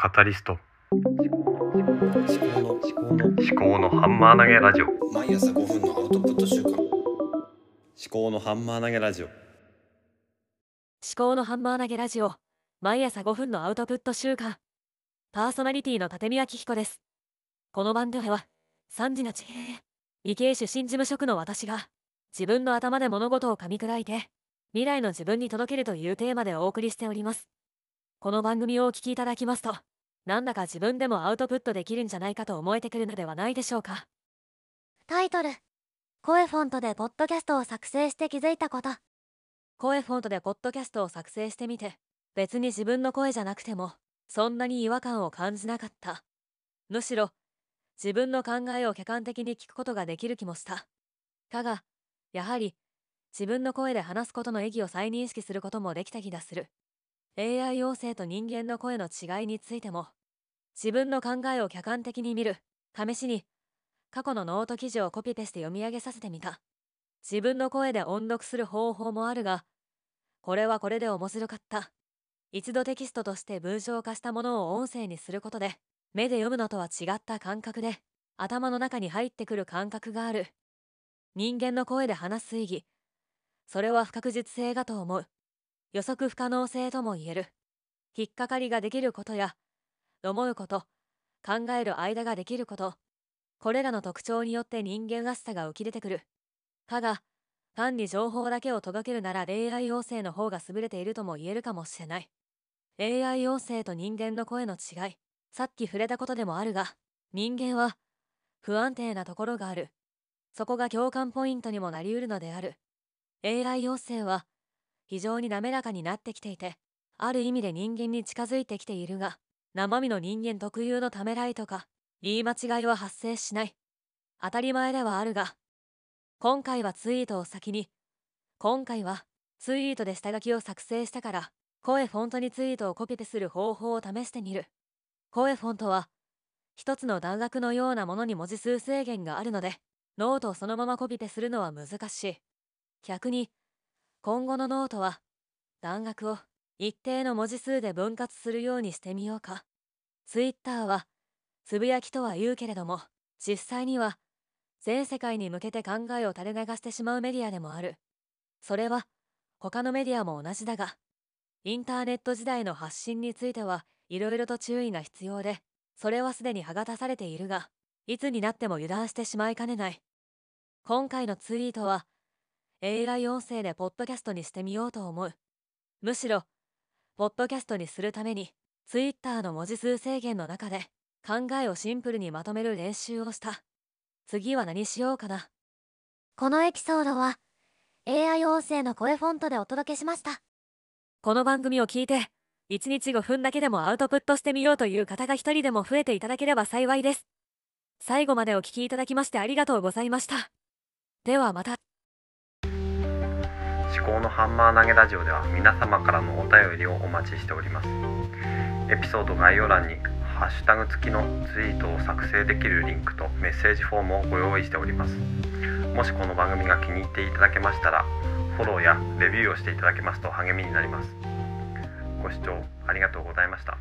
カタリスト。思考の思考の思考のハンマー投げラジオ。毎朝5分のアウトプット週間。思考のハンマー投げラジオ。思考のハンマー投げラジオ。毎朝5分のアウトプット週間。パーソナリティの立見明彦です。この番組は3時の地平理系出身事務職の私が自分の頭で物事を噛み砕いて未来の自分に届けるというテーマでお送りしております。この番組をお聞きいただきますとなんだか自分でもアウトプットできるんじゃないかと思えてくるのではないでしょうか。タイトル。声フォントでポッドキャストを作成して気づいたこと。声フォントでポッドキャストを作成してみて別に自分の声じゃなくてもそんなに違和感を感じなかった。むしろ自分の考えを客観的に聞くことができる気もした。かがやはり自分の声で話すことの意義を再認識することもできた気がする。AI 音声と人間の声の違いについても自分の考えを客観的に見る。試しに過去のノート記事をコピペして読み上げさせてみた。自分の声で音読する方法もあるがこれはこれで面白かった。一度テキストとして文章化したものを音声にすることで目で読むのとは違った感覚で頭の中に入ってくる感覚がある。人間の声で話す意義。それは不確実性がと思う。予測不可能性とも言える。引っかかりができることや思うこと考える間ができることこれらの特徴によって人間らしさが浮き出てくる。かが単に情報だけを届けるなら AI 音声の方が優れているとも言えるかもしれない。AI 音声と人間の声の違いさっき触れたことでもあるが人間は不安定なところがある。そこが共感ポイントにもなりうるのである。AI 音声は非常に滑らかになってきていてある意味で人間に近づいてきているが生身の人間特有のためらいとか言い間違いは発生しない。当たり前ではあるが今回はツイートを先に今回はツイートで下書きを作成したからCoeFont にツイートをコピペする方法を試してみる。 CoeFont は一つの段落のようなものに文字数制限があるのでノートをそのままコピペするのは難しい。逆に今後のノートは段落を一定の文字数で分割するようにしてみようか。ツイッターはつぶやきとは言うけれども実際には全世界に向けて考えを垂れ流してしまうメディアでもある。それは他のメディアも同じだがインターネット時代の発信についてはいろいろと注意が必要でそれはすでに歯が出されているがいつになっても油断してしまいかねない。今回のツイートは AI 音声でポッドキャストにしてみようと思う。むしろポッドキャストにするためにツイッターの文字数制限の中で考えをシンプルにまとめる練習をした。次は何しようかな。このエピソードは AI 音声の声フォントでお届けしました。この番組を聞いて1日5分だけでもアウトプットしてみようという方が一人でも増えていただければ幸いです。最後までお聞きいただきましてありがとうございました。ではまた。思考のハンマー投げラジオでは皆様からのお便りをお待ちしておりますエピソード概要欄にハッシュタグ付きのツイートを作成できるリンクとメッセージフォームをご用意しております。もしこの番組が気に入っていただけましたらフォローやレビューをしていただけますと励みになります。ご視聴ありがとうございました。